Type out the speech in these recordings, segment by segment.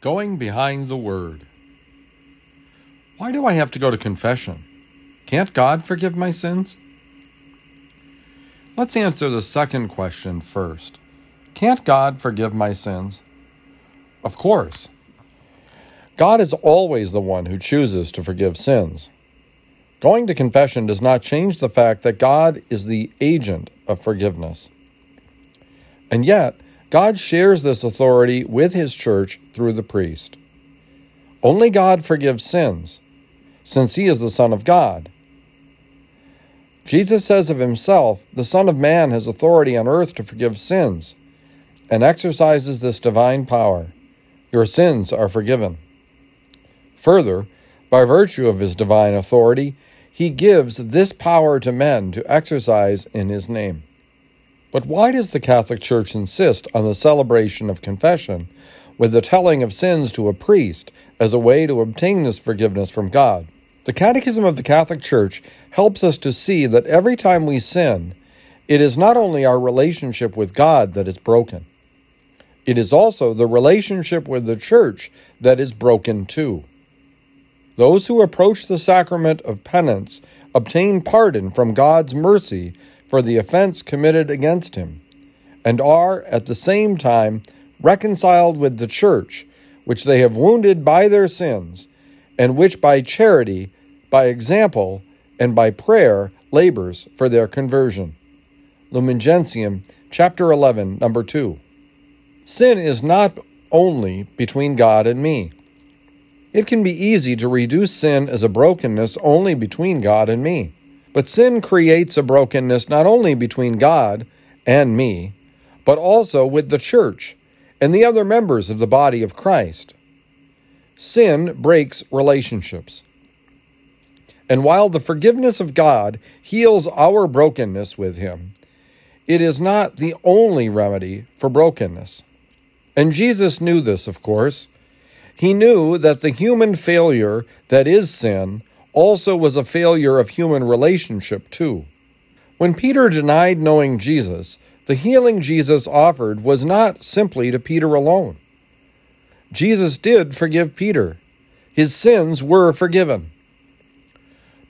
Going behind the word. Why do I have to go to confession? Can't God forgive my sins? Let's answer the second question first. Can't God forgive my sins? Of course. God is always the one who chooses to forgive sins. Going to confession does not change the fact that God is the agent of forgiveness. And yet, God shares this authority with his church through the priest. Only God forgives sins, since he is the Son of God. Jesus says of himself, The Son of Man has authority on earth to forgive sins, and exercises this divine power. Your sins are forgiven. Further, by virtue of his divine authority, he gives this power to men to exercise in his name. But why does the Catholic Church insist on the celebration of confession with the telling of sins to a priest as a way to obtain this forgiveness from God? The Catechism of the Catholic Church helps us to see that every time we sin, it is not only our relationship with God that is broken, it is also the relationship with the Church that is broken too. Those who approach the sacrament of penance obtain pardon from God's mercy for the offense committed against him, and are at the same time reconciled with the Church, which they have wounded by their sins, and which by charity, by example, and by prayer labors for their conversion. Lumen Gentium, chapter 11, number 2. Sin is not only between God and me. It can be easy to reduce sin as a brokenness only between God and me. But sin creates a brokenness not only between God and me, but also with the church and the other members of the body of Christ. Sin breaks relationships. And while the forgiveness of God heals our brokenness with Him, it is not the only remedy for brokenness. And Jesus knew this, of course. He knew that the human failure that is sin also was a failure of human relationship, too. When Peter denied knowing Jesus, the healing Jesus offered was not simply to Peter alone. Jesus did forgive Peter. His sins were forgiven.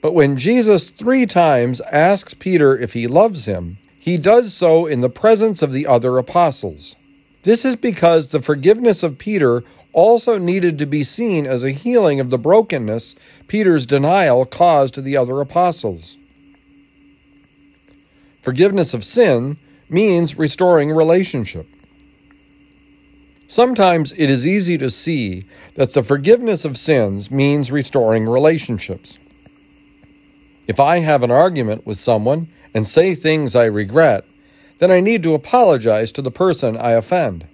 But when Jesus three times asks Peter if he loves him, he does so in the presence of the other apostles. This is because the forgiveness of Peter also needed to be seen as a healing of the brokenness Peter's denial caused to the other apostles. Forgiveness of sin means restoring relationship. Sometimes it is easy to see that the forgiveness of sins means restoring relationships. If I have an argument with someone and say things I regret, then I need to apologize to the person I offend.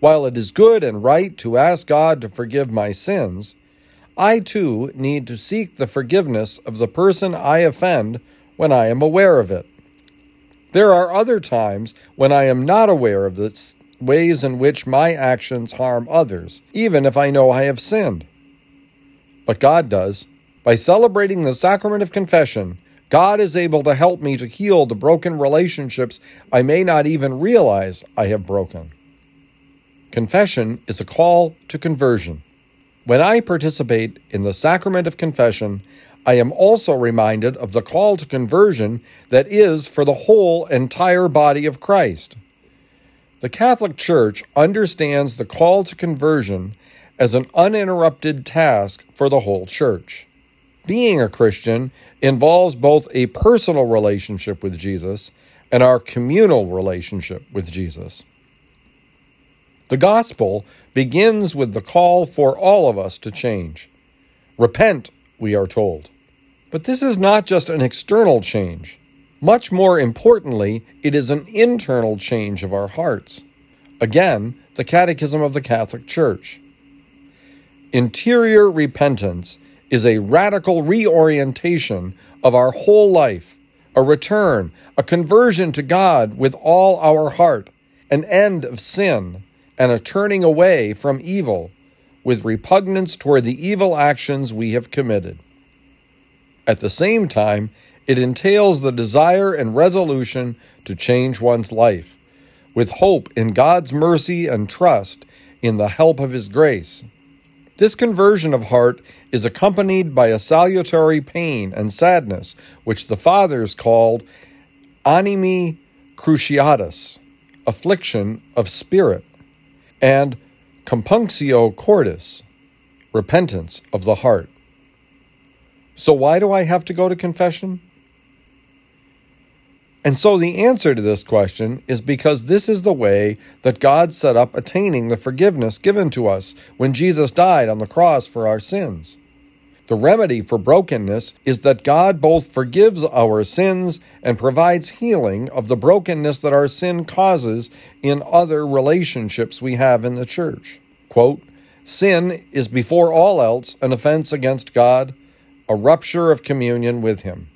While it is good and right to ask God to forgive my sins, I too need to seek the forgiveness of the person I offend when I am aware of it. There are other times when I am not aware of the ways in which my actions harm others, even if I know I have sinned. But God does. By celebrating the sacrament of confession, God is able to help me to heal the broken relationships I may not even realize I have broken. Confession is a call to conversion. When I participate in the sacrament of confession, I am also reminded of the call to conversion that is for the whole entire body of Christ. The Catholic Church understands the call to conversion as an uninterrupted task for the whole church. Being a Christian involves both a personal relationship with Jesus and our communal relationship with Jesus. The gospel begins with the call for all of us to change. Repent, we are told. But this is not just an external change. Much more importantly, it is an internal change of our hearts. Again, the Catechism of the Catholic Church. Interior repentance is a radical reorientation of our whole life, a return, a conversion to God with all our heart, an end of sin, and a turning away from evil with repugnance toward the evil actions we have committed. At the same time, it entails the desire and resolution to change one's life, with hope in God's mercy and trust in the help of His grace. This conversion of heart is accompanied by a salutary pain and sadness, which the Fathers called animi cruciatus, affliction of spirit, and compunctio cordis, repentance of the heart. So, why do I have to go to confession? And so the answer to this question is because this is the way that God set up attaining the forgiveness given to us when Jesus died on the cross for our sins. The remedy for brokenness is that God both forgives our sins and provides healing of the brokenness that our sin causes in other relationships we have in the church. Quote, Sin is before all else an offense against God, a rupture of communion with Him.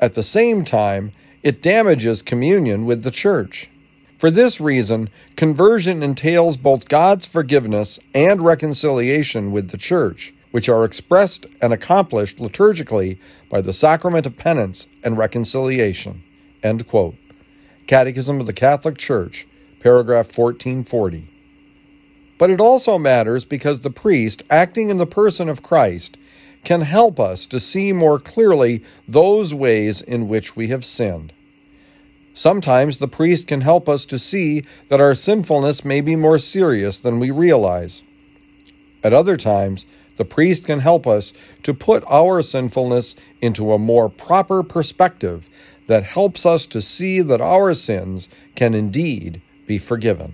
At the same time, it damages communion with the church. For this reason, conversion entails both God's forgiveness and reconciliation with the church, which are expressed and accomplished liturgically by the sacrament of penance and reconciliation. Catechism of the Catholic Church, paragraph 1440. But it also matters because the priest, acting in the person of Christ, can help us to see more clearly those ways in which we have sinned. Sometimes the priest can help us to see that our sinfulness may be more serious than we realize. At other times, the priest can help us to put our sinfulness into a more proper perspective that helps us to see that our sins can indeed be forgiven.